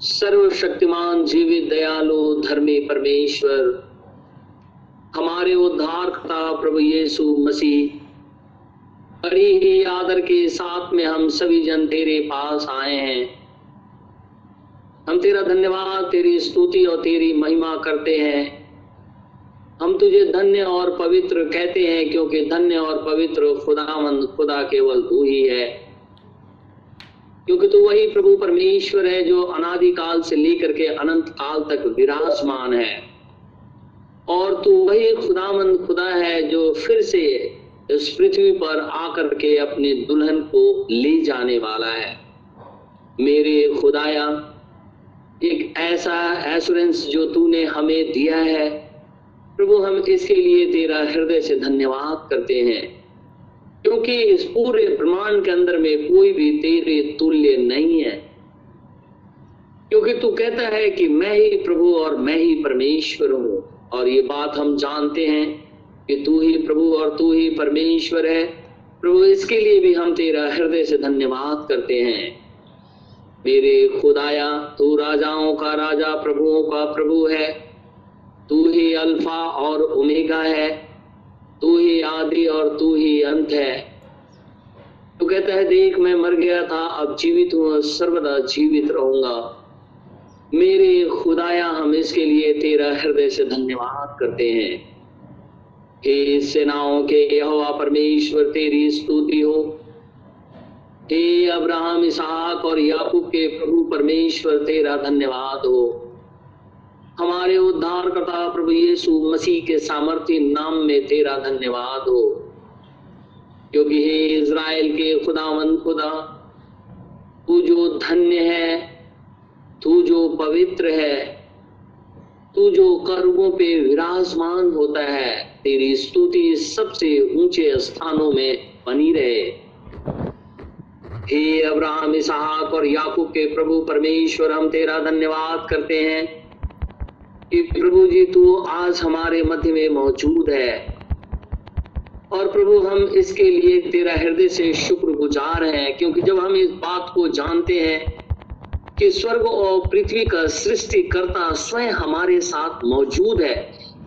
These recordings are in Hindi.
सर्वशक्तिमान जीवित दयालु धर्मी परमेश्वर। हमारे उद्धारकर्ता प्रभु यीशु मसीह बड़ी ही आदर के साथ में हम सभी जन तेरे पास आए हैं। हम तेरा धन्यवाद, तेरी स्तुति और तेरी महिमा करते हैं। हम तुझे धन्य और पवित्र कहते हैं, क्योंकि धन्य और पवित्र खुदामंद खुदा केवल तू ही है। क्योंकि तू वही प्रभु परमेश्वर है जो अनादिकाल से लेकर के अनंत काल तक विराजमान है। और तू वही खुदामंद खुदा है जो फिर से इस पृथ्वी पर आकर के अपने दुल्हन को ले जाने वाला है। मेरे खुदाया, एक ऐसा एश्योरेंस जो तूने हमें दिया है, प्रभु हम इसके लिए तेरा हृदय से धन्यवाद करते हैं। क्योंकि इस पूरे ब्रह्मांड के अंदर में कोई भी तेरे तुल्य नहीं है। क्योंकि तू कहता है कि मैं ही प्रभु और मैं ही परमेश्वर हूँ, और ये बात हम जानते हैं कि तू ही प्रभु और तू ही परमेश्वर है। प्रभु, इसके लिए भी हम तेरा हृदय से धन्यवाद करते हैं। मेरे खुदाया, तू राजाओं का राजा, प्रभुओं का प्रभु है। तू ही अल्फ़ा और ओमेगा है। आदि और तू ही अंत है। तू कहता है, देख, मैं मर गया था, अब जीवित हूँ सर्वदा जीवित रहूँगा। मेरे खुदाया हम इसके लिए तेरा हृदय से धन्यवाद करते हैं। हे सेनाओं के यहोवा परमेश्वर, तेरी स्तुति हो। हे अब्राहम, इसहाक और याकूब के प्रभु परमेश्वर, तेरा धन्यवाद हो। हमारे उद्धार करता प्रभु यीशु मसीह के सामर्थ्य नाम में तेरा धन्यवाद हो। क्योंकि हे इज़राइल के खुदावन, खुदा, तू जो धन्य है, तू जो पवित्र है, तू जो करुणों पे विराजमान होता है, तेरी स्तुति सबसे ऊँचे स्थानों में बनी रहे। हे अब्राहम, इसहाक और याकूब के प्रभु, परमेश्वर, हम तेरा धन्यवाद करते हैं। कि प्रभु जी, तू आज हमारे मध्य में मौजूद है। और प्रभु, हम इसके लिए तेरा हृदय से शुक्र गुजार हैं, क्योंकि जब हम इस बात को जानते हैं कि स्वर्ग और पृथ्वी का सृष्टिकर्ता स्वयं हमारे साथ मौजूद है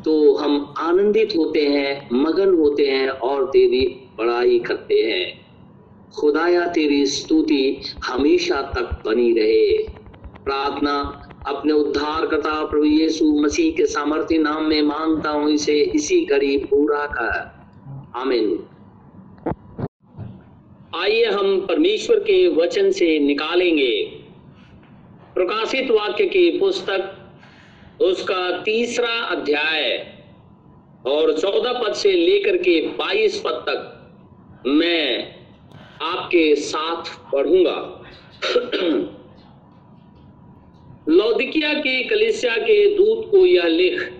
तो हम आनंदित होते हैं, मगन होते हैं और तेरी बड़ाई करते हैं। खुदाया तेरी स्तुति हमेशा तक बनी रहे। प्रार्थना अपने उद्धार करता प्रभु यीशु मसीह के सामर्थ्य नाम में माँगता हूँ, इसे इसी घड़ी पूरा कर। आमीन। आइए हम परमेश्वर के वचन से निकालेंगे। प्रकाशित वाक्य की पुस्तक, उसका तीसरा अध्याय और चौदह पद से लेकर के बाईस पद तक मैं आपके साथ पढ़ूँगा। लौदिकिया के कलिसिया के दूत को यह लिख,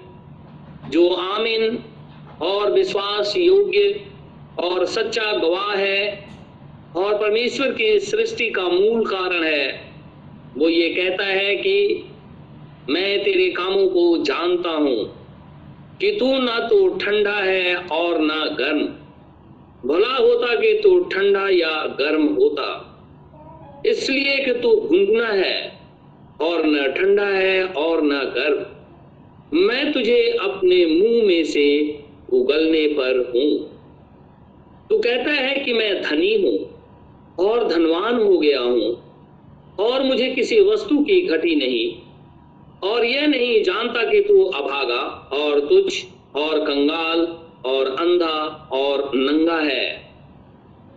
जो आमिन और विश्वास योग्य और सच्चा गवाह है और परमेश्वर की सृष्टि का मूल कारण है, वो ये कहता है कि मैं तेरे कामों को जानता हूँ कि तू ना तो ठंडा है और ना गर्म। भला होता कि तू ठंडा या गर्म होता, इसलिए कि तू गुनगुना है। और न ठंडा है और न गर्म। मैं तुझे अपने मुँह में से उगलने पर हूँ। तू कहता है कि मैं धनी हूँ और धनवान हो गया हूँ और मुझे किसी वस्तु की घटी नहीं। और यह नहीं जानता कि तू अभागा और तुझ और कंगाल और अंधा और नंगा है।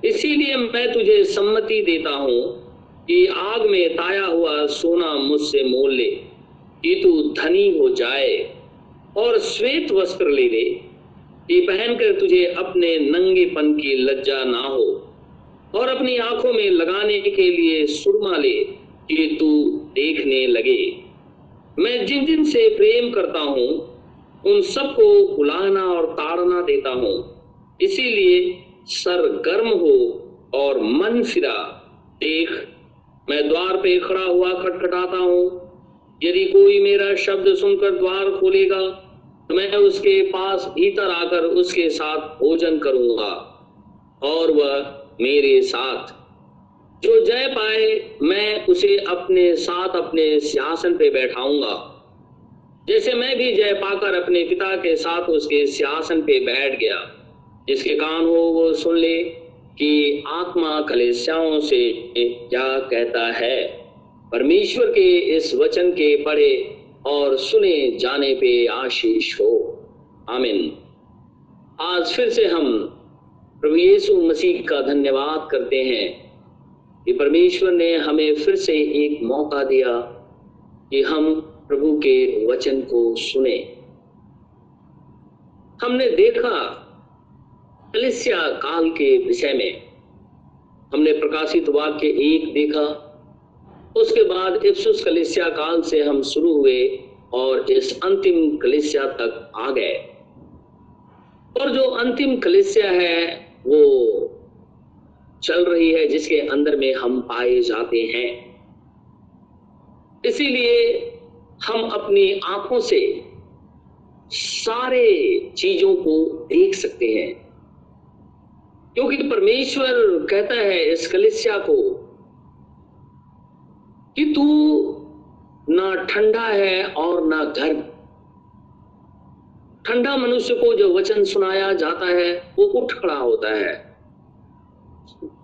इसीलिए मैं तुझे सम्मति देता हूँ कि आग में ताया हुआ सोना मुझसे मोल ले, कि तू धनी हो जाए और श्वेत वस्त्र ले ले, कि पहनकर तुझे अपने नंगेपन की लज्जा ना हो, और अपनी आँखों में लगाने के लिए सुरमा ले, कि तू देखने लगे। मैं जिन जिन से प्रेम करता हूँ, उन सबको बुलाना और ताड़ना देता हूँ। इसीलिए सर गर्म हो और मन फिरा, देख मैं द्वार पे खड़ा हुआ खटखटाता हूँ। यदि कोई मेरा शब्द सुनकर द्वार खोलेगा तो मैं उसके पास भीतर आकर उसके साथ भोजन करूँगा, और वह मेरे साथ। जो जय पाए, मैं उसे अपने साथ अपने सिंहासन पे बैठाऊँगा। जैसे मैं भी जय पाकर अपने पिता के साथ उसके सिंहासन पे बैठ गया। जिसके कान हो वो सुन ले। कि आत्मा कलेसियाओं से क्या कहता है। परमेश्वर के इस वचन के पढ़े और सुने जाने पे आशीष हो। आमिन। आज फिर से हम प्रभु यीशु मसीह का धन्यवाद करते हैं कि परमेश्वर ने हमें फिर से एक मौका दिया कि हम प्रभु के वचन को सुने। हमने देखा कलिसिया काल के विषय में हमने प्रकाशित वाक्य एक देखा। उसके बाद इफ्सुस कलिसिया काल से हम शुरू हुए और इस अंतिम कलिसिया तक आ गए। और जो अंतिम कलिसिया है, वो चल रही है, जिसके अंदर में हम पाए जाते हैं। इसीलिए हम अपनी आँखों से सारे चीज़ों को देख सकते हैं। क्योंकि परमेश्वर कहता है इस कलिसिया को कि तू ना ठंडा है और ना गर्म। ठंडा मनुष्य को जो वचन सुनाया जाता है, वो उठ खड़ा होता है।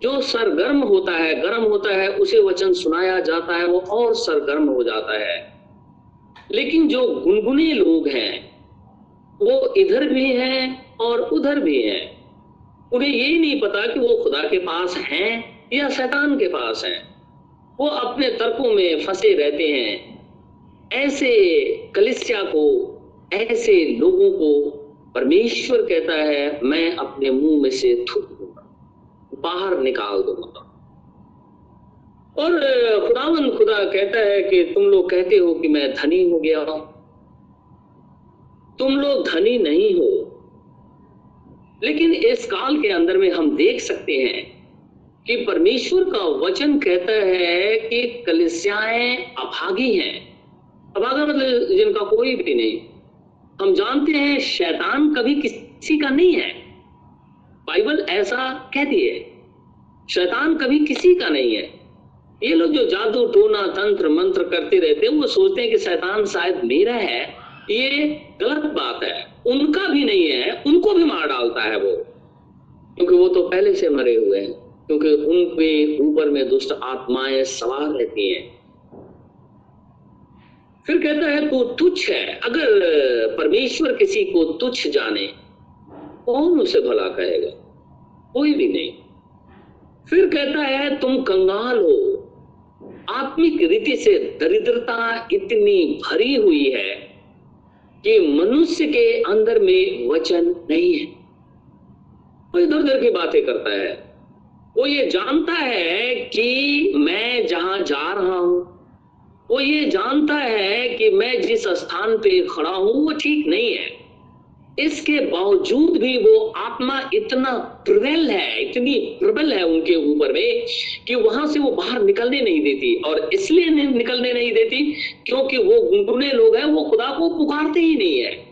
जो सरगर्म होता है, गर्म होता है, उसे वचन सुनाया जाता है, वो और सरगर्म हो जाता है। लेकिन जो गुनगुने लोग हैं, वो इधर भी हैं और उधर भी हैं। उन्हें यही नहीं पता कि वो खुदा के पास हैं या शैतान के पास हैं। वो अपने तर्कों में फंसे रहते हैं। ऐसे कलिसिया को, ऐसे लोगों को परमेश्वर कहता है, मैं अपने मुँह में से थूक दूँगा, बाहर निकाल दूँगा। और खुदावन खुदा कहता है कि तुम लोग कहते हो कि मैं धनी हो गया हूँ। तुम लोग धनी नहीं हो। लेकिन इस काल के अंदर में हम देख सकते हैं कि परमेश्वर का वचन कहता है कि कलिसियाएँ अभागी हैं। अभागा मतलब जिनका कोई भी नहीं। हम जानते हैं शैतान कभी किसी का नहीं है। बाइबल ऐसा कहती है, शैतान कभी किसी का नहीं है। ये लोग जो जादू, टोना, तंत्र, मंत्र करते रहते हैं, वो सोचते हैं कि शैतान शायद मेरा है। ये गलत बात है। उनका भी नहीं है, उनको भी मार डालता है वो। क्योंकि वो तो पहले से मरे हुए हैं, क्योंकि उनके ऊपर में दुष्ट आत्माएँ सवार रहती हैं। फिर कहता है, तू तुच्छ है। अगर परमेश्वर किसी को तुच्छ जाने, कौन उसे भला कहेगा? कोई भी नहीं। फिर कहता है, तुम कंगाल हो। आत्मिक रीति से दरिद्रता इतनी भरी हुई है कि मनुष्य के अंदर में वचन नहीं है। वो इधर उधर की बातें करता है। वो ये जानता है कि मैं जहाँ जा रहा हूँ, वो ये जानता है कि मैं जिस स्थान पे खड़ा हूँ, वो ठीक नहीं है। इसके बावजूद भी वो आत्मा इतना प्रबल है, इतनी प्रबल है उनके ऊपर में कि वहाँ से वो बाहर निकलने नहीं देती और इसलिए निकलने नहीं देती क्योंकि वो गुनगुने लोग हैं, वो खुदा को पुकारते ही नहीं है।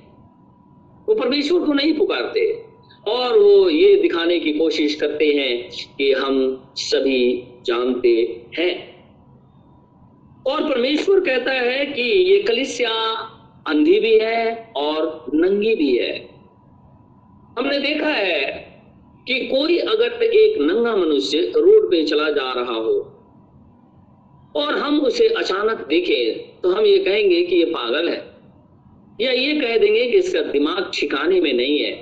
वो परमेश्वर को नहीं पुकारते। और वो ये दिखाने की कोशिश करते हैं कि हम सभी जानते हैं। और परमेश्वर कहता है कि ये कलिसिया अंधी भी है और नंगी भी है। हमने देखा है कि कोई अगर एक नंगा मनुष्य रोड पे चला जा रहा हो और हम उसे अचानक देखें तो हम ये कहेंगे कि ये पागल है। या ये कह देंगे कि इसका दिमाग ठिकाने में नहीं है।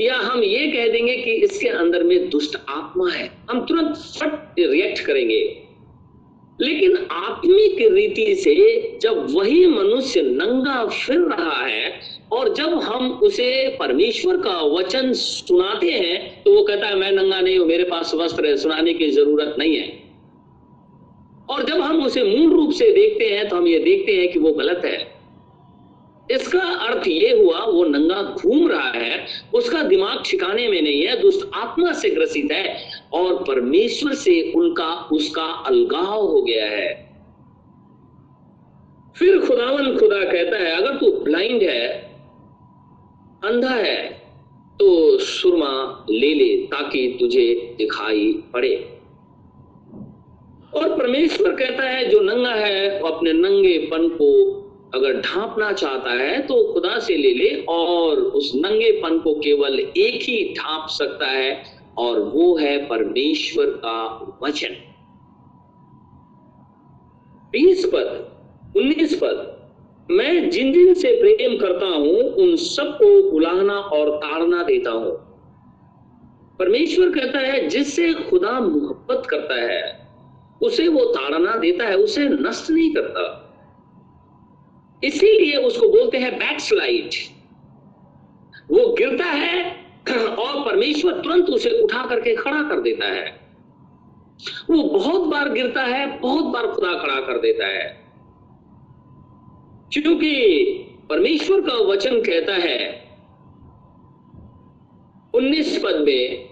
या हम ये कह देंगे कि इसके अंदर में दुष्ट आत्मा है। हम तुरंत फट रिएक्ट करेंगे। लेकिन आत्मिक रीति से जब वही मनुष्य नंगा फिर रहा है और जब हम उसे परमेश्वर का वचन सुनाते हैं तो वो कहता है, मैं नंगा नहीं हूँ, मेरे पास वस्त्र है, सुनाने की ज़रूरत नहीं है। और जब हम उसे मूल रूप से देखते हैं तो हम ये देखते हैं कि वो गलत है। इसका अर्थ ये हुआ, वो नंगा घूम रहा है, उसका दिमाग ठिकाने में नहीं है, दुष्ट आत्मा से ग्रसित है। और परमेश्वर से उनका, उसका अलगाव हो गया है। फिर खुदावन खुदा कहता है, अगर तू ब्लाइंड है, अंधा है तो सुरमा ले ले ताकि तुझे दिखाई पड़े। और परमेश्वर कहता है, जो नंगा है, वो अपने नंगेपन को अगर ढांपना चाहता है तो खुदा से ले ले और उस नंगेपन को केवल एक ही ढांप सकता है और वो है परमेश्वर का वचन। बीस पद, उन्नीस पद। मैं जिन जिन से प्रेम करता हूँ, उन सबको बुलाना और ताड़ना देता हूँ। परमेश्वर कहता है, जिससे खुदा मोहब्बत करता है, उसे वो ताड़ना देता है, उसे नष्ट नहीं करता। इसीलिए उसको बोलते हैं बैकस्लाइड। वो गिरता है और परमेश्वर तुरंत उसे उठा करके खड़ा कर देता है। वो बहुत बार गिरता है, बहुत बार खुदा खड़ा कर देता है। क्योंकि परमेश्वर का वचन कहता है, उन्नीस पद में,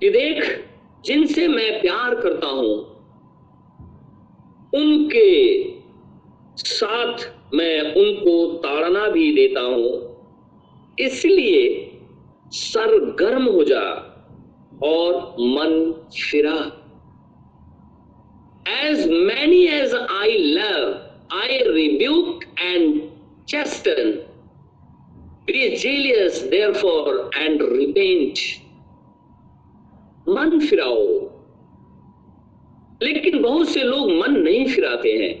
कि देख, जिनसे मैं प्यार करता हूँ, उनके साथ मैं उनको ताड़ना भी देता हूँ। इसलिए सर गर्म हो जा और मन फिरा। As many as I love I rebuke and chasten be jealous therefore and repent मन फिराओ। लेकिन बहुत से लोग मन नहीं फिराते हैं।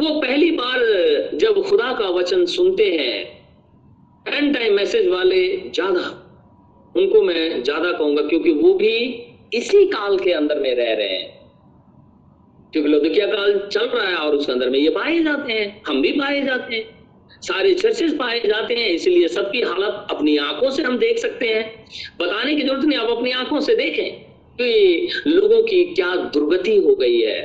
वो पहली बार जब खुदा का वचन सुनते हैं एंड टाइम मैसेज वाले ज़्यादा, उनको मैं ज़्यादा कहूँगा क्योंकि वो भी इसी काल के अंदर में रह रहे हैं। क्योंकि लौदिकिया काल चल रहा है और उसके अंदर में ये पाए जाते हैं, हम भी पाए जाते हैं। सारे चर्चेस पाए जाते हैं, इसलिए सबकी हालत अपनी आँखों से हम देख सकते हैं। बताने की ज़रूरत नहीं, आप अपनी आँखों से देखें कि लोगों की क्या दुर्गति हो गई है।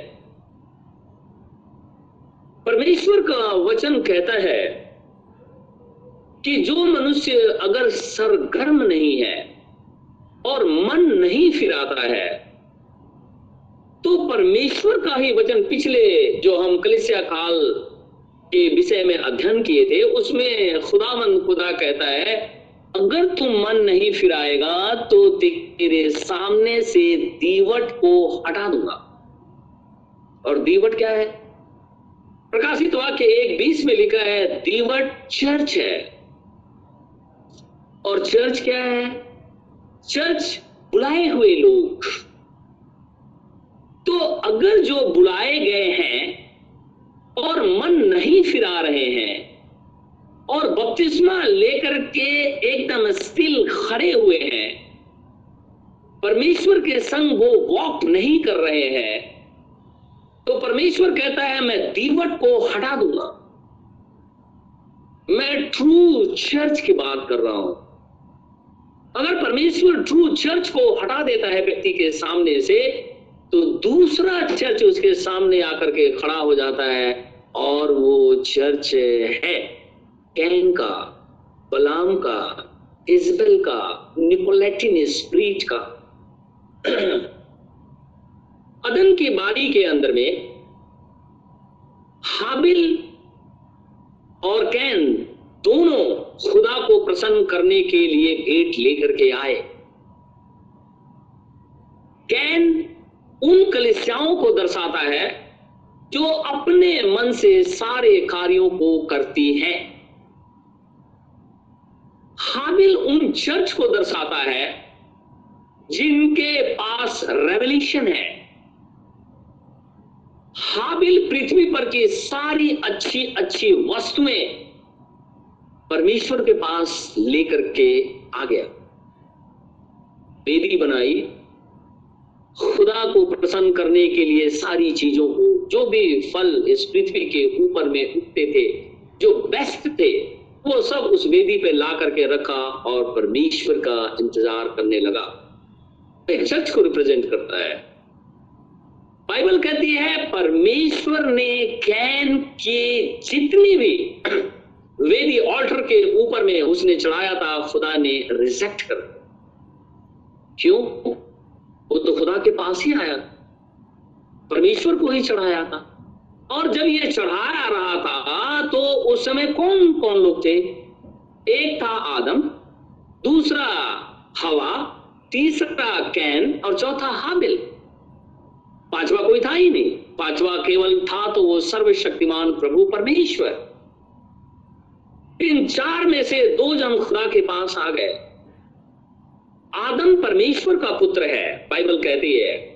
परमेश्वर का वचन कहता है कि जो मनुष्य अगर सरगर्म नहीं है और मन नहीं फिराता है तो परमेश्वर का ही वचन पिछले जो हम कलिसिया काल के विषय में अध्ययन किए थे, उसमें खुदामंद खुदा कहता है, अगर तुम मन नहीं फिराएगा तो तेरे सामने से दीवट को हटा दूँगा। और दीवट क्या है? प्रकाशित वाक्य एक बीस में लिखा है, दीवट चर्च है। और चर्च क्या है? चर्च बुलाए हुए लोग। तो अगर जो बुलाए गए हैं और मन नहीं फिरा रहे हैं और बपतिस्मा लेकर के एकदम स्थिल खड़े हुए हैं, परमेश्वर के संग वो वॉक नहीं कर रहे हैं तो परमेश्वर कहता है, मैं दीवट को हटा दूँगा। मैं ट्रू चर्च की बात कर रहा हूँ। अगर परमेश्वर ट्रू चर्च को हटा देता है व्यक्ति के सामने से तो दूसरा चर्च उसके सामने आकर के खड़ा हो जाता है और वो चर्च है। कैन का, बलाम का, इजबेल का, निकोलेटिन स्प्रीट का। अदन की बारी के अंदर में हाबिल और कैन दोनों खुदा को प्रसन्न करने के लिए भेंट लेकर के आए। कैन उन कलिसियाओं को दर्शाता है जो अपने मन से सारे कार्यों को करती है। हाबिल उन चर्च को दर्शाता है जिनके पास रेवल्यूशन है। हाबिल पृथ्वी पर की सारी अच्छी अच्छी वस्तुएँ परमेश्वर के पास लेकर के आ गया। वेदी बनाई, खुदा को प्रसन्न करने के लिए सारी चीज़ों को, जो भी फल इस पृथ्वी के ऊपर में उगते थे, जो बेस्ट थे, वो सब उस वेदी पे ला करके रखा और परमेश्वर का इंतज़ार करने लगा। चर्च को रिप्रेजेंट करता है। बाइबल कहती है, परमेश्वर ने कैन के जितनी भी वेदी ऑल्टर के ऊपर में उसने चढ़ाया था, खुदा ने रिजेक्ट कर क्यों? वो तो खुदा के पास ही आया परमेश्वर को ही चढ़ाया था। और जब ये चढ़ाया रहा था तो उस समय कौन कौन लोग थे? एक था आदम, दूसरा हवा, तीसरा कैन और चौथा हाबिल। पांचवा कोई था ही नहीं। पांचवा केवल था तो वो सर्वशक्तिमान प्रभु परमेश्वर। इन चार में से दो जन खुदा के पास आ गए। आदम परमेश्वर का पुत्र है, बाइबल कहती है।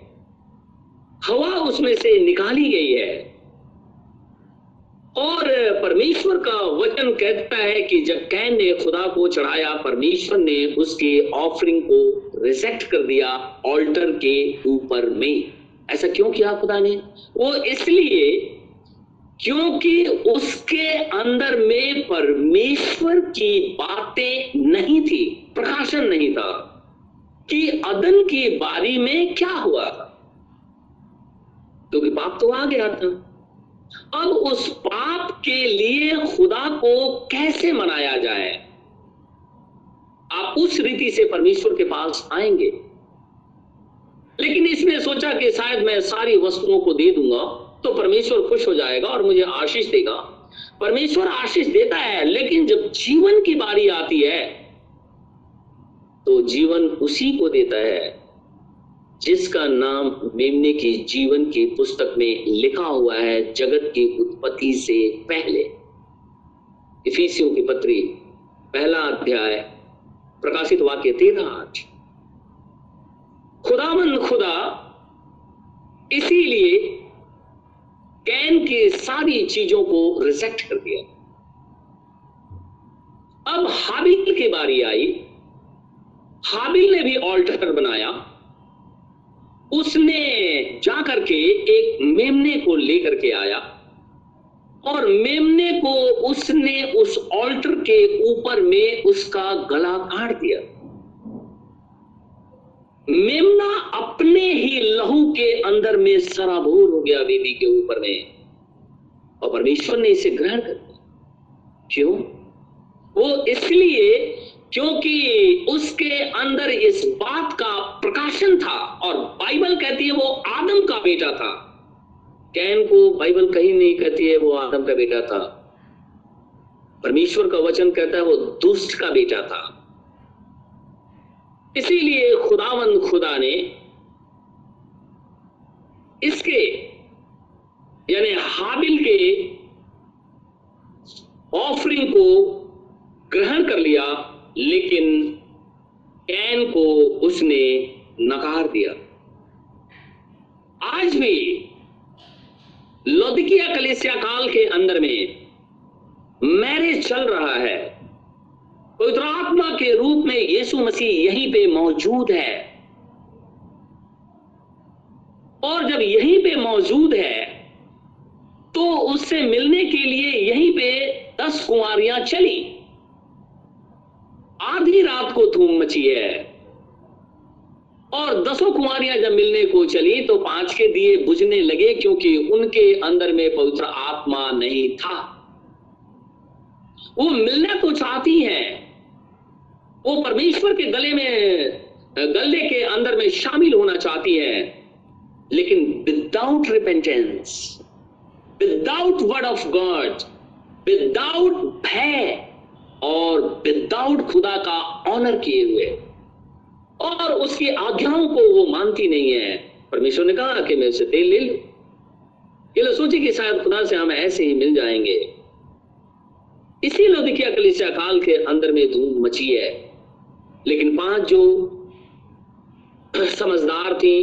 हवा उसमें से निकाली गई है। और परमेश्वर का वचन कहता है कि जब कैन ने खुदा को चढ़ाया, परमेश्वर ने उसके ऑफरिंग को रिजेक्ट कर दिया ऑल्टर के ऊपर में। ऐसा क्यों किया खुदा ने? वो इसलिए क्योंकि उसके अंदर में परमेश्वर की बातें नहीं थी, प्रकाशन नहीं था कि अदन की बारी में क्या हुआ। क्योंकि तो पाप तो आ गया था। अब उस पाप के लिए खुदा को कैसे मनाया जाए? आप उस रीति से परमेश्वर के पास आएँगे। लेकिन इसने सोचा कि शायद मैं सारी वस्तुओं को दे दूँगा। तो परमेश्वर खुश हो जाएगा और मुझे आशीष देगा। परमेश्वर आशीष देता है, लेकिन जब जीवन की बारी आती है तो जीवन उसी को देता है, जिसका नाम मेमने की जीवन की पुस्तक में लिखा हुआ है, जगत की उत्पत्ति से पहले। इफिसियों की पत्री, पहला अध्याय, प्रकाशित वाक्य तेरह आठ। खुदामंद खुदा, इसीलिए कैन के सारी चीज़ों को रिजेक्ट कर दिया। अब हाबिल की बारी आई। हाबिल ने भी ऑल्टर बनाया। उसने जाकर के एक मेमने को लेकर के आया। और मेमने को उसने उस ऑल्टर के ऊपर में उसका गला काट दिया। मेमना अपने ही लहू के अंदर में सराबोर हो गया वेदी के ऊपर में। और परमेश्वर ने इसे ग्रहण कर दिया क्यों? वो इसलिए क्योंकि उसके अंदर इस बात का प्रकाशन था और बाइबल कहती है वो आदम का बेटा था। कैन को बाइबल कहीं नहीं कहती है वो आदम का बेटा था। परमेश्वर का वचन कहता है वो दुष्ट का बेटा था। इसीलिए खुदावंद खुदा ने इसके, यानी हाबिल के ऑफरिंग को ग्रहण कर लिया, लेकिन कैन को उसने नकार दिया। आज भी लौदिकिया कलेसिया काल के अंदर में मैरिज चल रहा है। पवित्र आत्मा के रूप में यीशु मसीह यहीं पे मौजूद है। और जब यहीं पे मौजूद है तो उससे मिलने के लिए यहीं पे दस कुमारियाँ चली। आधी रात को धूम मची है। और दसों कुमारियाँ जब मिलने को चली तो पाँच के दिए बुझने लगे क्योंकि उनके अंदर में पवित्र आत्मा नहीं था। वो मिलने को चाहती हैं वो परमेश्वर के गले में गले के अंदर में शामिल होना चाहती है। लेकिन without repentance without word of God without भय और विदाउट खुदा का ऑनर किए हुए। और उसकी आज्ञाओं को वो मानती नहीं है। परमेश्वर ने कहा कि मैं उसे तेल ले लू। ये लोग सोचे कि शायद खुदा से हम ऐसे ही मिल जाएँगे। इसी लोदिकिया कलिसिया काल के अंदर में धूम मची है। लेकिन पाँच जो समझदार थी,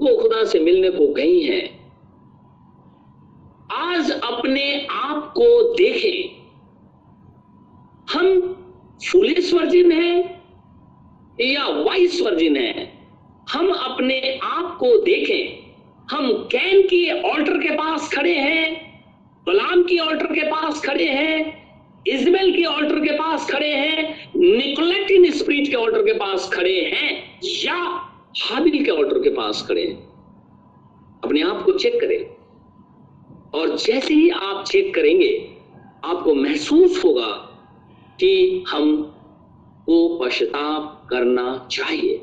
वो खुदा से मिलने को गई हैं। आज अपने आप को देखें, हम फुलिस वर्जिन है या वाइस वर्जिन है? हम अपने आप को देखें, हम कैन की ऑल्टर के पास खड़े हैं बलाम की ऑल्टर के पास खड़े हैं इजमेल के ऑल्टर के पास खड़े हैं, निकोलेटिन स्प्रीट के ऑल्टर के पास खड़े हैं, या हाबिल के ऑल्टर के पास खड़े हैं। अपने आप को चेक करें। और जैसे ही आप चेक करेंगे, आपको महसूस होगा कि हम को पश्चाताप करना चाहिए।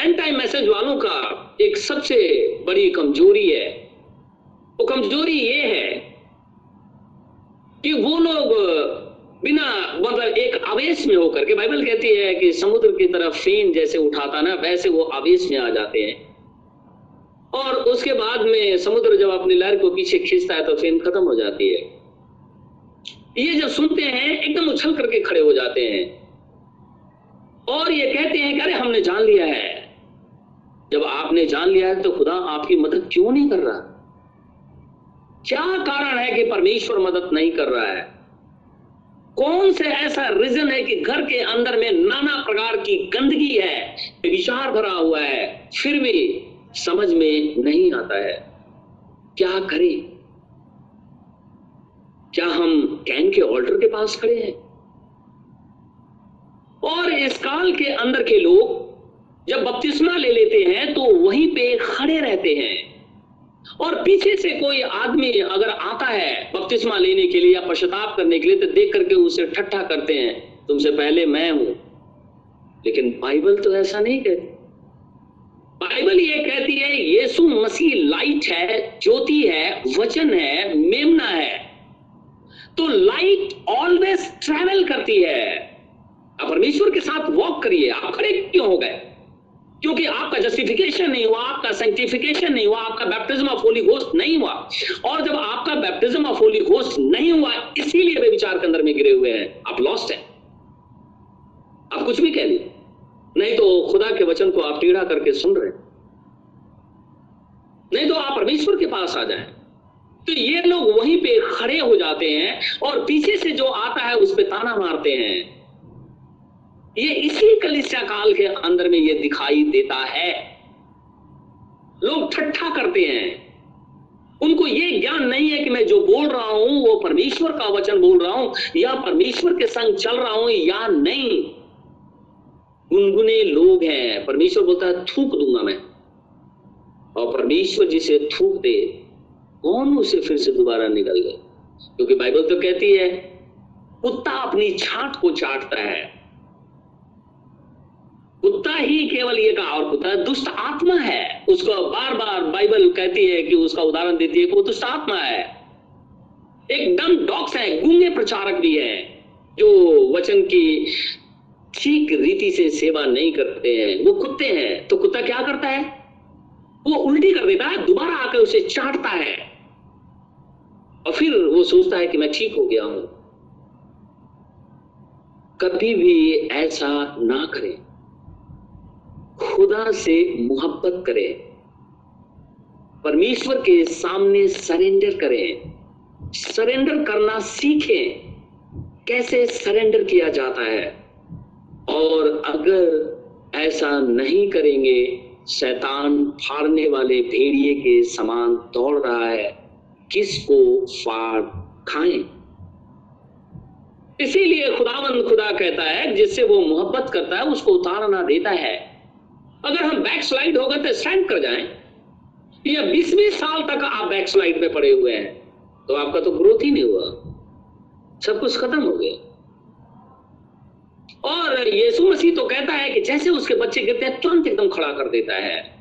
एंड टाइम मैसेज वालों का एक सबसे बड़ी कमज़ोरी है। वो कमज़ोरी ये है कि वो लोग बिना मतलब एक आवेश में होकर के बाइबल कहती है कि समुद्र की तरफ़ फेन जैसे उठाता ना, वैसे वो आवेश में आ जाते हैं। और उसके बाद में समुद्र जब अपनी लहर को पीछे खींचता है तो फेन खत्म हो जाती है। ये जब सुनते हैं, एकदम उछल करके खड़े हो जाते हैं। और ये कहते हैं कि अरे, हमने जान लिया है। जब आपने जान लिया है तो खुदा आपकी मदद क्यों नहीं कर रहा? क्या कारण है कि परमेश्वर मदद नहीं कर रहा है? कौन से ऐसा रीजन है कि घर के अंदर में नाना प्रकार की गंदगी है, विचार भरा हुआ है, फिर भी समझ में नहीं आता है। क्या करें? क्या हम कैन के ऑल्टर के पास खड़े हैं? और इस काल के अंदर के लोग जब बपतिस्मा ले लेते हैं तो वहीं पे खड़े रहते हैं। और पीछे से कोई आदमी अगर आता है बपतिस्मा लेने के लिए या पश्चाताप करने के लिए तो देख करके उसे ठट्ठा करते हैं, तुमसे पहले मैं हूँ। लेकिन बाइबल तो ऐसा नहीं कहती। बाइबल ये कहती है, यीशु मसीह लाइट है, ज्योति है, वचन है, मेमना है। तो लाइट ऑलवेज ट्रेवल करती है। आप परमेश्वर के साथ वॉक करिए, आप खड़े क्यों हो गए? क्योंकि आपका जस्टिफिकेशन नहीं हुआ, आपका सेंटिफिकेशन नहीं हुआ, आपका बैप्टिज्म ऑफ़ होली घोस्ट नहीं हुआ। और जब आपका बैप्टिज्म ऑफ़ होली घोस्ट नहीं हुआ, इसीलिए वे विचार के अंदर में गिरे हुए हैं। आप लॉस्ट हैं। आप कुछ भी कह लिए नहीं तो खुदा के वचन को आप टीढ़ा करके सुन रहे नहीं तो आप परमेश्वर के पास आ जाए। तो ये लोग वहीं पे खड़े हो जाते हैं और पीछे से जो आता है उस पर ताना मारते हैं। ये इसी कलिसिया काल के अंदर में ये दिखाई देता है। लोग ठट्ठा करते हैं। उनको ये ज्ञान नहीं है कि मैं जो बोल रहा हूँ, वो परमेश्वर का वचन बोल रहा हूँ, या परमेश्वर के संग चल रहा हूँ या नहीं। गुनगुने लोग हैं। परमेश्वर बोलता है, थूक दूँगा मैं। और परमेश्वर जिसे थूक दे, कौन उसे फिर से दोबारा निकल गए? क्योंकि बाइबल तो कहती है, कुत्ता अपनी छाट को चाटता है। कुत्ता ही केवल ये कहा, और कुत्ता दुष्ट आत्मा है। उसको बार बार बाइबल कहती है कि उसका उदाहरण देती है कि वो दुष्ट आत्मा है। एकदम डॉक्स है, गूँगे प्रचारक भी है, जो वचन की ठीक रीति से सेवा नहीं करते हैं। वो कुत्ते हैं तो कुत्ता क्या करता है? वो उल्टी कर देता है, दोबारा आकर उसे चाटता है। और फिर वो सोचता है कि मैं ठीक हो गया हूँ। कभी भी ऐसा ना करें। खुदा से मोहब्बत करें। परमेश्वर के सामने सरेंडर करें। सरेंडर करना सीखें। कैसे सरेंडर किया जाता है? और अगर ऐसा नहीं करेंगे, शैतान फाड़ने वाले भेड़िए के समान दौड़ रहा है। किसको फाड़ खाएँ? इसीलिए खुदावंद खुदा कहता है, जिससे वो मोहब्बत करता है, उसको उतारना देता है। अगर हम बैक स्लाइड होगा तो स्टैंड कर जाएँ। या बीस बीस साल तक आप बैक स्लाइड में पड़े हुए हैं तो आपका तो ग्रोथ ही नहीं हुआ। सब कुछ खत्म हो गया। और यीशु मसीह तो कहता है कि जैसे उसके बच्चे गिरते हैं, तुरंत एकदम खड़ा कर देता है।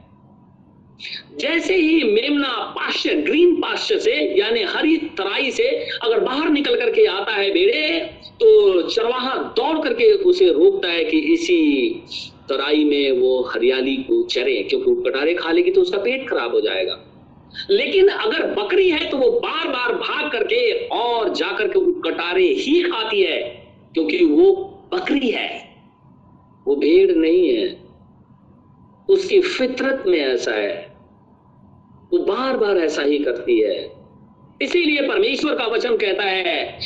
जैसे ही मेमना पाश्चर, ग्रीन पाश्चर से, यानी हरी तराई से अगर बाहर निकल करके आता है बेड़े तो चरवाहा दौड़ करके उसे रोकता है कि इसी तराई में वो हरियाली को चरे, क्योंकि कटारे खा लेगी तो उसका पेट खराब हो जाएगा। लेकिन अगर बकरी है तो वो बार बार भाग करके और जाकर के कटारे ही खाती है, क्योंकि वो बकरी है। वो भेड़ नहीं है। उसकी फितरत में ऐसा है। वो बार बार ऐसा ही करती है। इसीलिए परमेश्वर का वचन कहता है,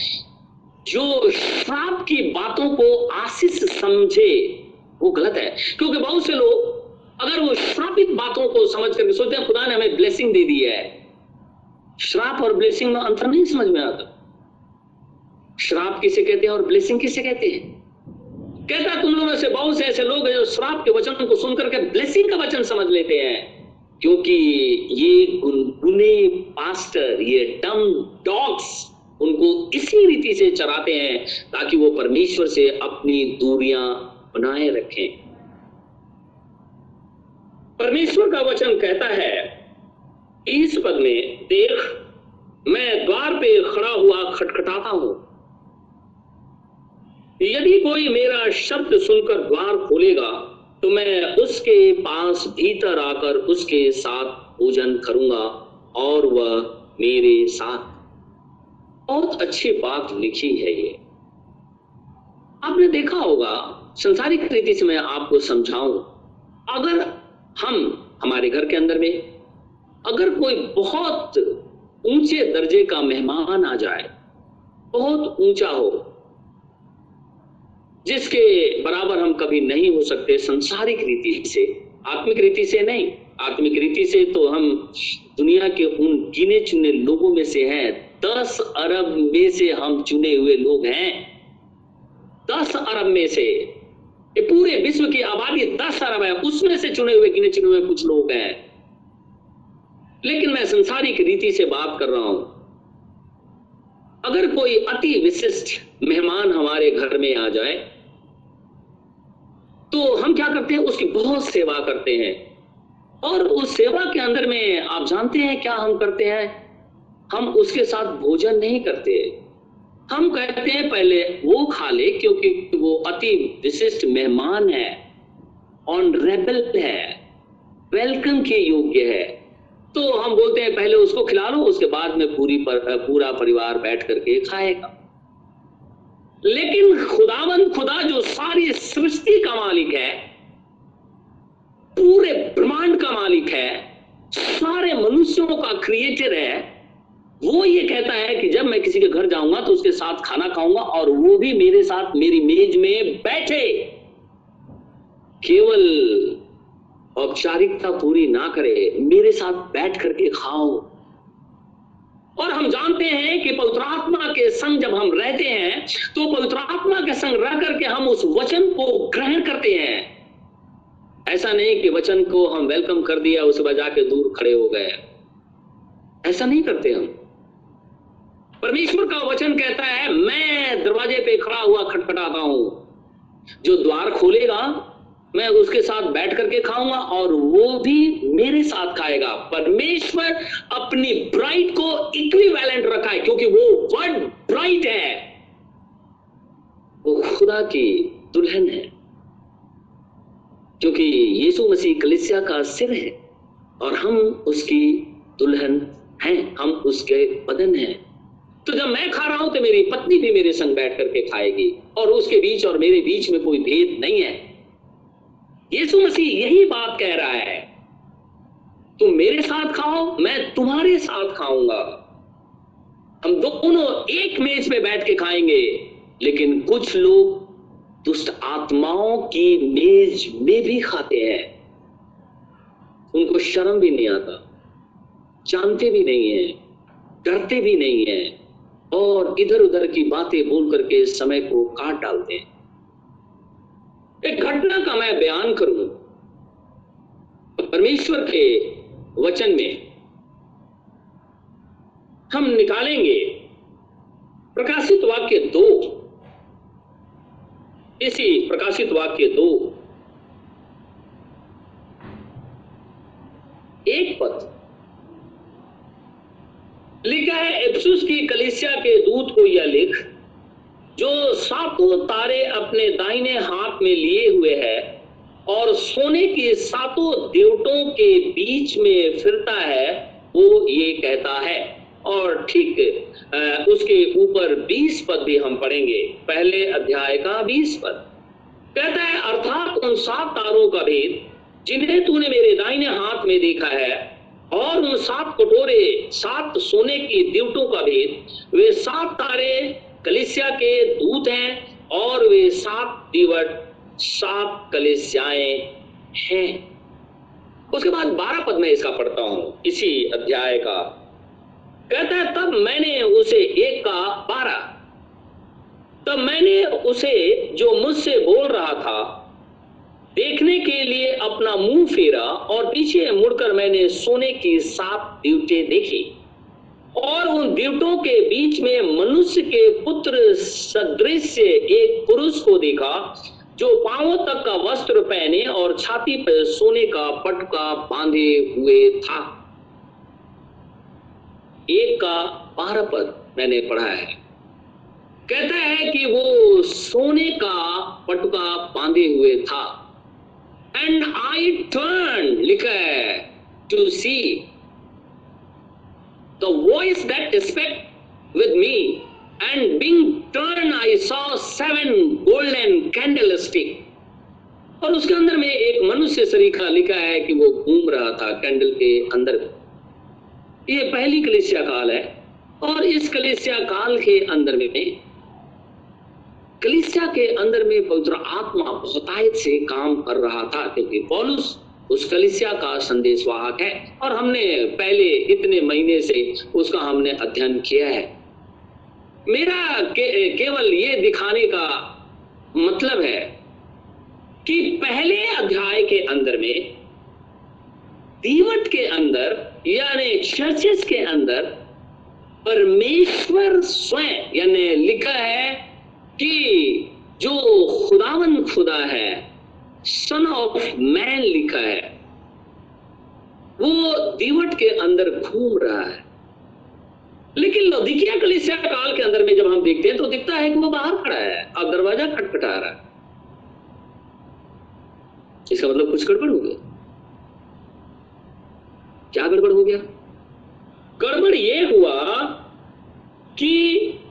जो श्राप की बातों को आशीष समझे वो गलत है। क्योंकि बहुत से लोग अगर वो श्रापित बातों को समझ करके सोचते हैं, खुदा ने हमें ब्लेसिंग दे दी है। श्राप और ब्लेसिंग में अंतर नहीं समझ में आता। श्राप किसे कहते हैं और ब्लेसिंग किसे कहते हैं? कहता तुम लोगों से बहुत से ऐसे लोग हैं जो श्राप के वचन को सुनकर के ब्लेसिंग का वचन समझ लेते हैं। क्योंकि ये गुनगुने पास्टर ये डम डॉग्स उनको इसी रीति से चराते हैं ताकि वो परमेश्वर से अपनी दूरियाँ बनाए रखें। परमेश्वर का वचन कहता है, इस पद में देख, मैं द्वार पे खड़ा हुआ खटखटाता हूँ। यदि कोई मेरा शब्द सुनकर द्वार खोलेगा तो मैं उसके पास भीतर आकर उसके साथ भोजन करूँगा और वह मेरे साथ। बहुत अच्छी बात लिखी है ये। आपने देखा होगा संसारिक रीति से मैं आपको समझाऊं, अगर हम हमारे घर के अंदर में, अगर कोई बहुत ऊँचे दर्जे का मेहमान आ जाए, बहुत ऊँचा हो, जिसके बराबर हम कभी नहीं हो सकते संसारिक रीति से, आत्मिक रीति से नहीं, आत्मिक रीति से तो हम दुनिया के उन गिने चुने लोगों में से हैं, दस अरब में से हम चुने हुए लोग हैं। दस अरब में से ये पूरे विश्व की आबादी दस अरब है, उसमें से चुने हुए, गिने चुने हुए कुछ लोग हैं। लेकिन मैं संसारिक रीति से बात कर रहा हूँ। अगर कोई अति विशिष्ट मेहमान हमारे घर में आ जाए तो हम क्या करते हैं? उसकी बहुत सेवा करते हैं। और उस सेवा के अंदर में आप जानते हैं क्या हम करते हैं? हम उसके साथ भोजन नहीं करते। हम कहते हैं पहले वो खा ले क्योंकि वो अति विशिष्ट मेहमान है ऑनरेबल है वेलकम के योग्य है। तो हम बोलते हैं पहले उसको खिला लो उसके बाद में पूरी पर, पूरा परिवार बैठ करके खाएगा। लेकिन खुदावंद खुदा जो सारी सृष्टि का मालिक है पूरे ब्रह्मांड का मालिक है सारे मनुष्यों का क्रिएटर है वो ये कहता है कि जब मैं किसी के घर जाऊँगा तो उसके साथ खाना खाऊँगा और वो भी मेरे साथ मेरी मेज में बैठे। केवल औपचारिकता पूरी ना करे, मेरे साथ बैठ करके खाओ। और हम जानते हैं कि पवित्र आत्मा के संग जब हम रहते हैं तो पवित्र आत्मा के संग रह करके हम उस वचन को ग्रहण करते हैं। ऐसा नहीं कि वचन को हम वेलकम कर दिया, उसे बजा के दूर खड़े हो गए। ऐसा नहीं करते हम। परमेश्वर का वचन कहता है, मैं दरवाजे पे खड़ा हुआ खटखटाता हूँ। जो द्वार खोलेगा, मैं उसके साथ बैठ करके खाऊँगा और वो भी मेरे साथ खाएगा। परमेश्वर अपनी ब्राइट को इक्विवेलेंट रखा है, क्योंकि वो वर्ड ब्राइट है। वो खुदा की दुल्हन है, क्योंकि यीशु मसीह कलिसिया का सिर है और हम उसकी दुल्हन हैं, हम उसके बदन हैं। तो जब मैं खा रहा हूँ तो मेरी पत्नी भी मेरे संग बैठ करके खाएगी और उसके बीच और मेरे बीच में कोई भेद नहीं है। यीशु मसीह यही बात कह रहा है, तुम मेरे साथ खाओ, मैं तुम्हारे साथ खाऊँगा। हम दोनों एक मेज पे बैठ के खाएँगे, लेकिन कुछ लोग दुष्ट आत्माओं की मेज में भी खाते हैं। उनको शर्म भी नहीं आता, जानते भी नहीं है, डरते भी नहीं है। और इधर उधर की बातें बोल करके समय को काट डालते हैं। एक घटना का मैं बयान करूँ। परमेश्वर के वचन में हम निकालेंगे। प्रकाशित वाक्य दो। इसी प्रकाशित वाक्य दो। एक पद। लिखा है एप्सुस की कलिसिया के दूत को यह लिख, जो सातों तारे अपने दाहिने हाथ में लिए हुए है और सोने के सातों देवटों के बीच में फिरता है, वो ये कहता है। और ठीक उसके ऊपर बीस पद भी हम पढ़ेंगे। पहले अध्याय का बीस पद। कहता है, अर्थात उन सात तारों का भेद, जिन्हें तूने मेरे दाहिने हाथ में देखा है और उन सात कटोरे सात सोने की दिवटों का भेद। वे सात तारे कलिसिया के दूत हैं और वे सात दिवट, सात कलिसियाएँ हैं। उसके बाद बारह पद में इसका पढ़ता हूँ, इसी अध्याय का। कहता है, तब मैंने उसे एक का बारह। तब मैंने उसे जो मुझसे बोल रहा था देखने के लिए अपना मुँह फेरा और पीछे मुड़कर मैंने सोने की सात दिवटे देखी। और उन दिवटों के बीच में मनुष्य के पुत्र सदृश एक पुरुष को देखा, जो पांवों तक का वस्त्र पहने और छाती पर सोने का पटका बांधे हुए था। एक का बारह पद मैंने पढ़ा है। कहता है कि वो सोने का पटका बांधे हुए था। एंड आई टर्न लिखा है to see the voice that spake with me, and being turned, I saw seven golden candlestick. और उसके अंदर में एक मनुष्य सरीखा लिखा है कि वो घूम रहा था कैंडल के अंदर ये पहली कलेशिया काल है। और इस कलेशिया काल के अंदर में कलिसिया के अंदर में पवित्र आत्मा बहुतायत से काम कर रहा था क्योंकि पॉलुस उस कलिसिया का संदेश वाहक है और हमने पहले इतने महीने से उसका हमने अध्ययन किया है। मेरा के, केवल ये दिखाने का मतलब है कि पहले अध्याय के अंदर में दीवट के अंदर यानी चर्चेस के अंदर परमेश्वर स्वयं यानी लिखा है कि जो खुदावन खुदा है सन ऑफ़ मैन लिखा है, वो दीवट के अंदर घूम रहा है। लेकिन लौदिकिया कलिसिया काल के अंदर में जब हम देखते हैं तो दिखता है कि वो बाहर खड़ा है और दरवाज़ा खटखटा रहा है। इसका मतलब कुछ गड़बड़ हो गया। क्या गड़बड़ हो गया? गड़बड़ ये हुआ कि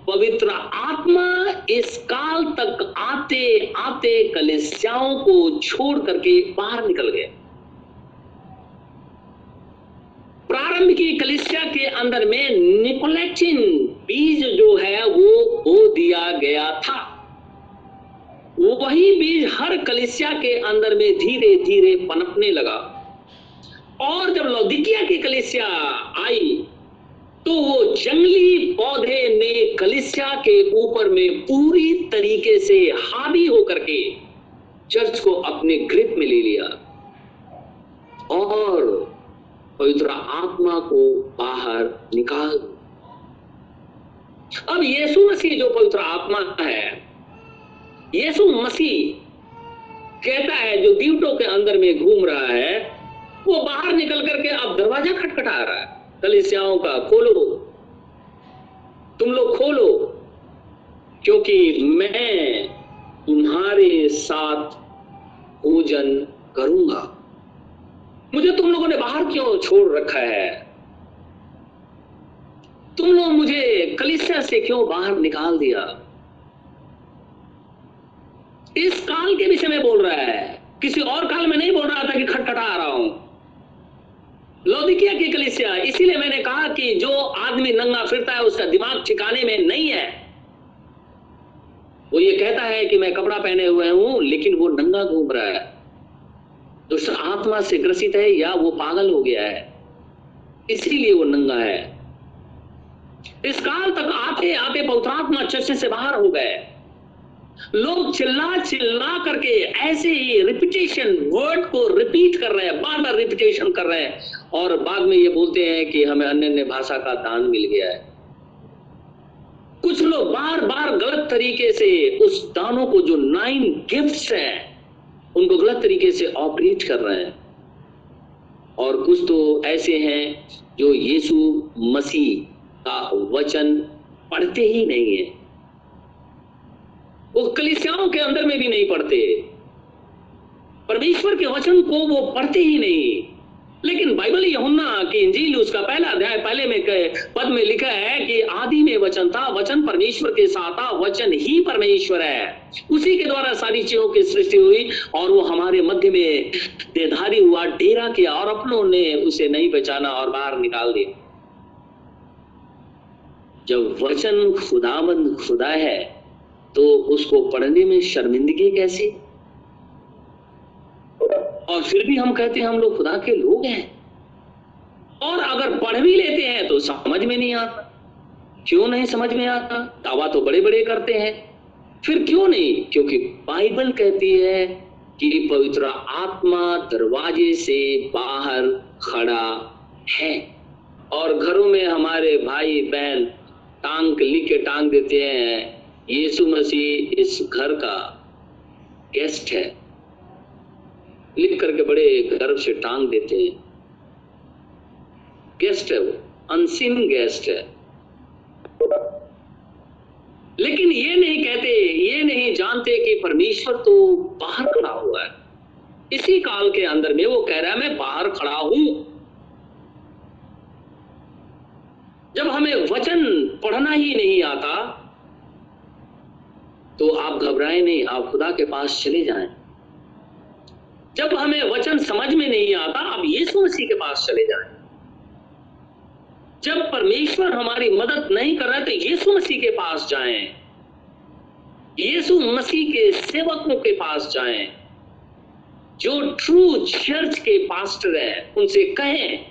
पवित्र आत्मा इस काल तक आते आते कलिसियाओं को छोड़ करके बाहर निकल गया। प्रारंभ की कलिसिया के अंदर में निकोलेटिन बीज जो है, वो बो दिया गया था। वो वही बीज हर कलिसिया के अंदर में धीरे धीरे पनपने लगा। और जब लौदिकिया की कलिसिया आई तो वो जंगली पौधे में कलिसिया के ऊपर में पूरी तरीके से हावी होकर के चर्च को अपने ग्रिप में ले लिया और पवित्र आत्मा को बाहर निकाल अब यीशु मसीह जो पवित्र आत्मा है, यीशु मसीह कहता है, जो दीवटों के अंदर में घूम रहा है, वो बाहर निकल करके अब दरवाज़ा खटखटा रहा है। कलिसियाओं का खोलो। तुम लोग खोलो, क्योंकि मैं तुम्हारे साथ भोजन करूँगा। मुझे तुम लोगों ने बाहर क्यों छोड़ रखा है? तुम लोग मुझे कलिसिया से क्यों बाहर निकाल दिया? इस काल के विषय में बोल रहा है। किसी और काल में नहीं बोल रहा था कि खटखटा आ रहा हूँ। लौदिकिया की कलिसिया, इसीलिए मैंने कहा कि जो आदमी नंगा फिरता है, उसका दिमाग ठिकाने में नहीं है। वो ये कहता है कि मैं कपड़ा पहने हुए हूँ, लेकिन वो नंगा घूम रहा है। दुष्ट आत्मा से ग्रसित है या वो पागल हो गया है? इसीलिए वो नंगा है। इस काल तक आते आते पौत्रात्मा चर्चे से बाहर हो गए। लोग चिल्ला चिल्ला करके ऐसे ही रिपीटेशन वर्ड को रिपीट कर रहे हैं, बार बार रिपीटेशन कर रहे हैं और बाद में ये बोलते हैं कि हमें अन्य अन्य भाषा का दान मिल गया है। कुछ लोग बार बार गलत तरीके से उस दानों को जो नाइन गिफ्ट्स हैं, उनको गलत तरीके से ऑपरेट कर रहे हैं। और कुछ तो ऐसे हैं जो यीशु मसीह का वचन पढ़ते ही नहीं है। वो कलिसियाओं के अंदर में भी नहीं पढ़ते। परमेश्वर के वचन को वो पढ़ते ही नहीं। लेकिन बाइबल यहुन्ना की इंजील उसका पहला अध्याय पहले में पद में लिखा है कि आदि में वचन था, वचन परमेश्वर के साथ था, वचन ही परमेश्वर है। उसी के द्वारा सारी चीज़ों की सृष्टि हुई और वो हमारे मध्य में देधारी हुआ, डेरा किया और अपनों ने उसे नहीं पहचाना और बाहर निकाल दिया। जब वचन खुदाबंद खुदा है तो उसको पढ़ने में शर्मिंदगी कैसी? और फिर भी हम कहते हैं, हम लोग खुदा के लोग हैं। और अगर पढ़ भी लेते हैं तो समझ में नहीं आता। क्यों नहीं समझ में आता? दावा तो बड़े बड़े करते हैं। फिर क्यों नहीं? क्योंकि बाइबल कहती है कि पवित्र आत्मा दरवाजे से बाहर खड़ा है। और घरों में हमारे भाई बहन टांग लिख के टांग देते हैं यीशु मसीह इस घर का गेस्ट है। लिख करके बड़े गर्व से टांग देते हैं। गेस्ट है वो, अनसीन गेस्ट है। लेकिन ये नहीं कहते, ये नहीं जानते कि परमेश्वर तो बाहर खड़ा हुआ है। इसी काल के अंदर में वो कह रहा है, मैं बाहर खड़ा हूँ। जब हमें वचन पढ़ना ही नहीं आता तो आप घबराए नहीं, आप खुदा के पास चले जाएँ। जब हमें वचन समझ में नहीं आता, आप यीशु मसीह के पास चले जाएँ। जब परमेश्वर हमारी मदद नहीं कर रहे तो यीशु मसीह के पास जाएँ। यीशु मसीह के सेवकों के पास जाएँ। जो ट्रू चर्च के पास्टर हैं, उनसे कहें,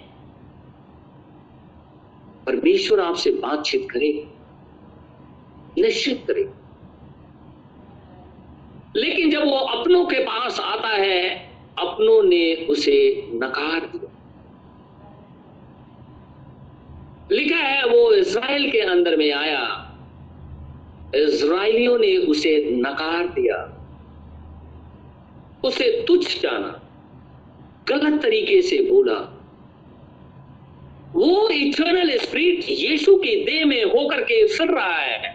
परमेश्वर आपसे बातचीत करे, निश्चित करे। लेकिन जब वो अपनों के पास आता है, अपनों ने उसे नकार दिया। लिखा है, वो इसराइल के अंदर में आया। इसराइलियों ने उसे नकार दिया। उसे तुच्छ जाना, गलत तरीके से बोला। वो इटर्नल स्पिरिट यीशु की देह में होकर के फिर रहा है।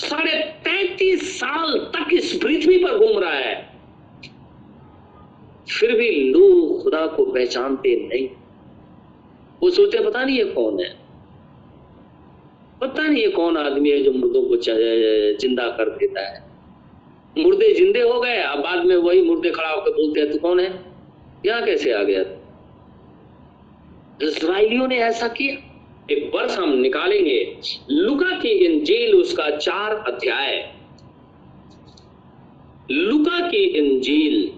साढ़े तैतीस साल तक इस पृथ्वी पर घूम रहा है। फिर भी लोग खुदा को पहचानते नहीं। वो सोचते पता नहीं ये कौन है? पता नहीं ये कौन आदमी है जो मुर्दों को ज़िंदा कर देता है? मुर्दे जिंदे हो गए, अब बाद में वही मुर्दे खड़ा होकर बोलते हैं, तू कौन है? यहाँ कैसे आ गया? इसराइलियों ने ऐसा किया। एक वर्ष हम निकालेंगे। लुका की इंजील उसका चार अध्याय। लुका की इंजील।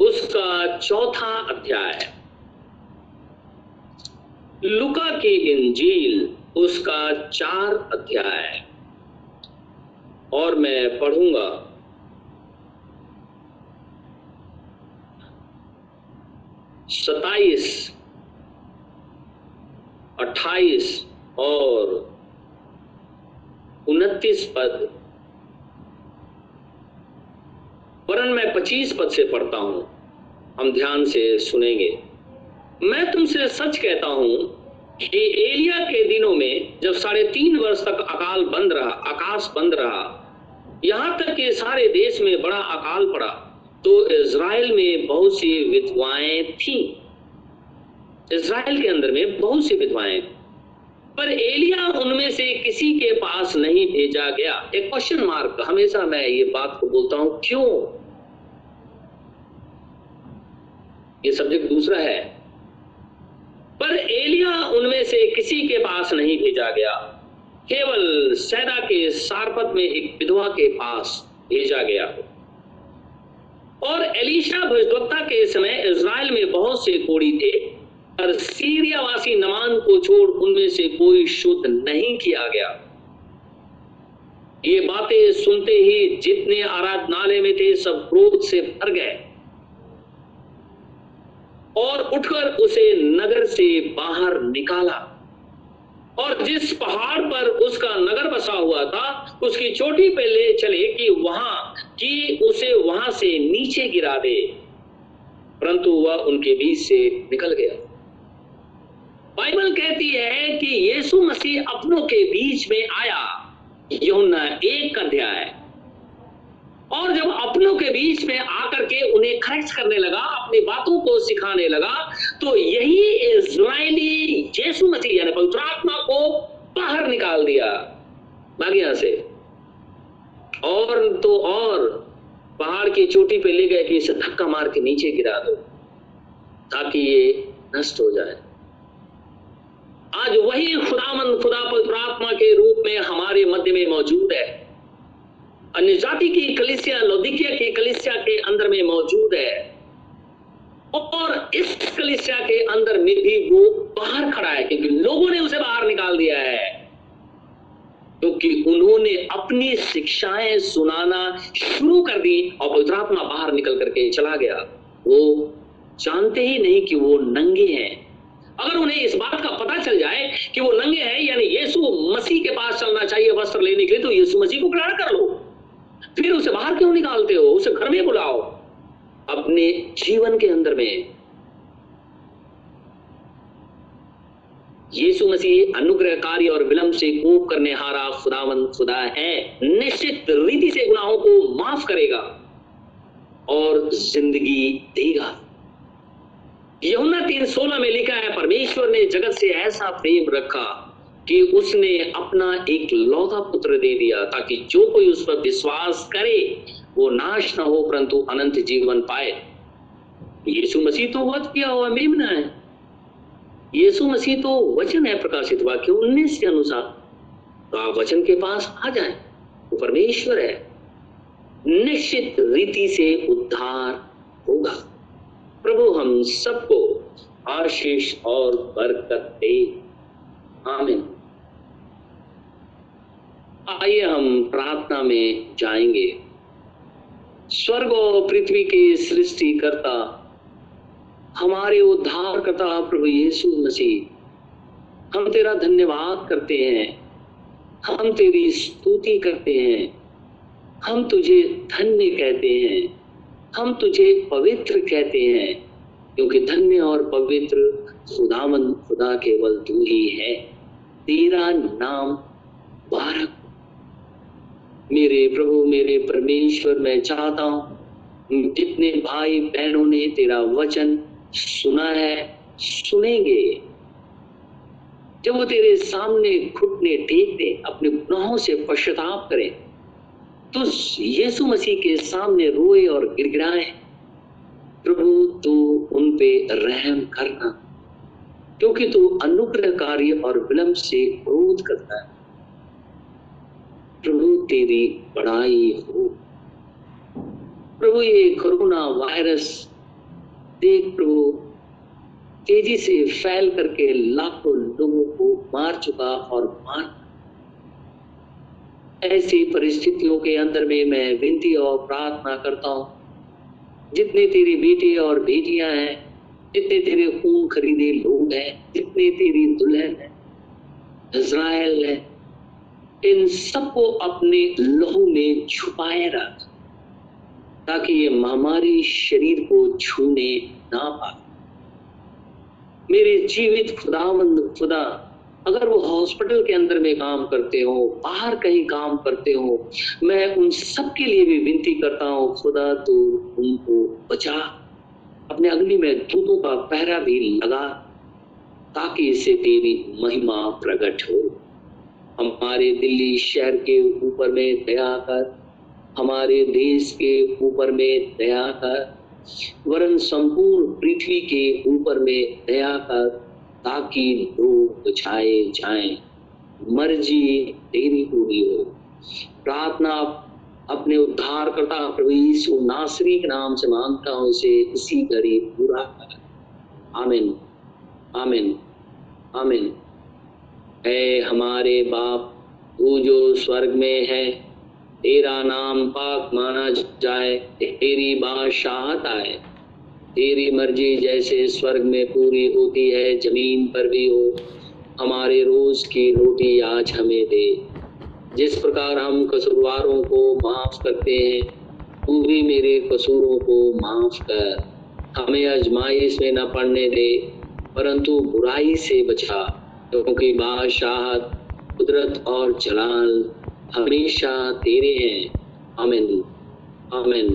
उसका चौथा अध्याय। लुका की इंजील उसका चार अध्याय। और मैं पढ़ूँगा। सताइस अट्ठाईस और उनतीस पद। वरन मैं पच्चीस पद से पढ़ता हूँ। हम ध्यान से सुनेंगे। मैं तुमसे सच कहता हूँ कि एलिया के दिनों में जब साढ़े तीन वर्ष तक अकाल बंद रहा, आकाश बंद रहा, यहाँ तक कि सारे देश में बड़ा अकाल पड़ा। तो इज़राइल में बहुत सी विधवाएँ थी। इज़राइल के अंदर में बहुत सी विधवाएँ। पर एलिया उनमें से किसी के पास नहीं भेजा गया। एक क्वेश्चन मार्क हमेशा मैं ये बात को बोलता हूँ, क्यों? ये सब्जेक्ट दूसरा है। पर एलिया उनमें से किसी के पास नहीं भेजा गया। केवल सैदा के सारपत में एक विधवा के पास भेजा गया। और एलिशा भविष्यवक्ता के समय इज़राइल में बहुत से कोड़ी थे, पर सीरियावासी नमान को छोड़ उनमें से कोई शुद्ध नहीं किया गया। ये बातें सुनते ही जितने आराधनालय में थे, सब क्रोध से भर गए। और उठकर उसे नगर से बाहर निकाला। और जिस पहाड़ पर उसका नगर बसा हुआ था, उसकी चोटी पे ले चले कि वहाँ कि उसे वहाँ से नीचे गिरा दे। परंतु वह उनके बीच से निकल गया। बाइबल कहती है कि यीशु मसीह अपनों के बीच में आया। यमुना एक अध्याय। और जब अपनों के बीच में आकर के उन्हें खर्च करने लगा, अपनी बातों को सिखाने लगा तो यही इज़राइली यीशु मसीह, यानी पवित्र आत्मा को बाहर निकाल दिया। भाग से। और तो और पहाड़ की चोटी पे ले गए कि इसे धक्का मार के नीचे गिरा दो, ताकि ये नष्ट हो जाए। आज वही खुदामंद, खुदा पवित्र आत्मा के रूप में हमारे मध्य में मौजूद है। अन्य जाति की कलिसिया, लौदिकिया की कलिसिया के अंदर में मौजूद है। और इस कलिसिया के अंदर में भी वो बाहर खड़ा है, क्योंकि लोगों ने उसे बाहर निकाल दिया है। क्योंकि तो उन्होंने अपनी शिक्षाएँ सुनाना शुरू कर दी और पवित्रात्मा बाहर निकल करके चला गया। वो जानते ही नहीं कि वो नंगे हैं। अगर उन्हें इस बात का पता चल जाए कि वो नंगे हैं, यानी यीशु मसीह के पास चलना चाहिए, वस्त्र लेने के लिए तो यीशु मसीह को ग्रहण कर लो। फिर उसे बाहर क्यों निकालते हो? उसे घर में बुलाओ। अपने जीवन के अंदर में यीशु मसीह अनुग्रहकारी और विलंब से कोप करने हारा खुदावन खुदा है। निश्चित रीति से गुनाहों को माफ़ करेगा और ज़िंदगी देगा। यमुना तीन सोलह में लिखा है, परमेश्वर ने जगत से ऐसा प्रेम रखा कि उसने अपना एक लौता पुत्र दे दिया, ताकि जो कोई उस पर विश्वास करे, वो नाश ना हो, परंतु अनंत जीवन पाए। यीशु मसीह तो वध किया हुआ मेमना है। यीशु मसीह तो वचन है प्रकाशित वाक्य उन्नीस के अनुसार। तो आप वचन के पास आ जाए। वो परमेश्वर है। निश्चित रीति से उद्धार होगा। प्रभु, हम सबको आशीष और बरकत दे। आमीन। आइए हम प्रार्थना में जाएँगे। स्वर्ग और पृथ्वी के सृष्टि करता हमारे उद्धार करता प्रभु यीशु मसीह, हम तेरा धन्यवाद करते हैं। हम तेरी स्तुति करते हैं। हम तुझे धन्य कहते हैं। हम तुझे पवित्र कहते हैं, क्योंकि धन्य और पवित्र खुदावन खुदा केवल तू ही है। तेरा नाम बारक मेरे प्रभु, मेरे परमेश्वर, मैं चाहता हूँ, जितने भाई बहनों ने तेरा वचन सुना है, सुनेंगे। जब वो तेरे सामने घुटने टेक दे अपने गुनाहों से पश्चाताप करें तो यीशु मसीह के सामने रोए और गिड़गिड़ाए, प्रभु, तू उन पे रहम करना, क्योंकि तू अनुग्रह कार्य और विलंब से क्रोध करता है। प्रभु, तेरी बड़ाई हो। प्रभु, ये कोरोना वायरस देख प्रभु, तेज़ी से फैल करके लाखों लोगों को मार चुका और मार ऐसी परिस्थितियों के अंदर में मैं विनती और प्रार्थना करता हूँ। जितने तेरी बेटे और बेटियाँ हैं, जितने तेरे खून खरीदे लोग हैं, जितने तेरी दुल्हन है, इज़राइल है, इन सबको अपने लहू में छुपाए रख। ताकि ये महामारी शरीर को छूने ना पाए। मेरे जीवित खुदामंद खुदा, अगर वो हॉस्पिटल के अंदर में काम करते हो, बाहर कहीं काम करते हो, मैं उन सब के लिए भी विनती करता हूँ, खुदा तो उनको बचा। अपने अग्नि में दूतों का पहरा भी लगा, ताकि इससे तेरी महिमा प्रकट हो। हमारे दिल्ली शहर के ऊपर में दया कर हमारे देश के ऊपर में दया कर, वरन संपूर्ण पृथ्वी के ऊपर में दया कर, ताकि लोग बचाए जाएँ। मर्ज़ी तेरी पूरी हो। प्रार्थना अपने उद्धार करता प्रभु यीशु नासरी के नाम से माँगता हूँ, इसे इसी घड़ी पूरा कर। आमिन। आमिन। आमिन। है हमारे बाप, तू जो स्वर्ग में है तेरा नाम पाक माना जाए तेरी बादशाहत आए। तेरी मर्ज़ी जैसे स्वर्ग में पूरी होती है, ज़मीन पर भी हो। हमारे रोज की रोटी आज हमें दे। जिस प्रकार हम कसूरवारों को माफ़ करते हैं, तू भी मेरे कसूरों को माफ़ कर। हमें अजमाइश में न पड़ने दे, परंतु बुराई से बचा, क्योंकि तो बादशाहत कुदरत और जलाल हमेशा तेरे हैं। आमिन। आमिन।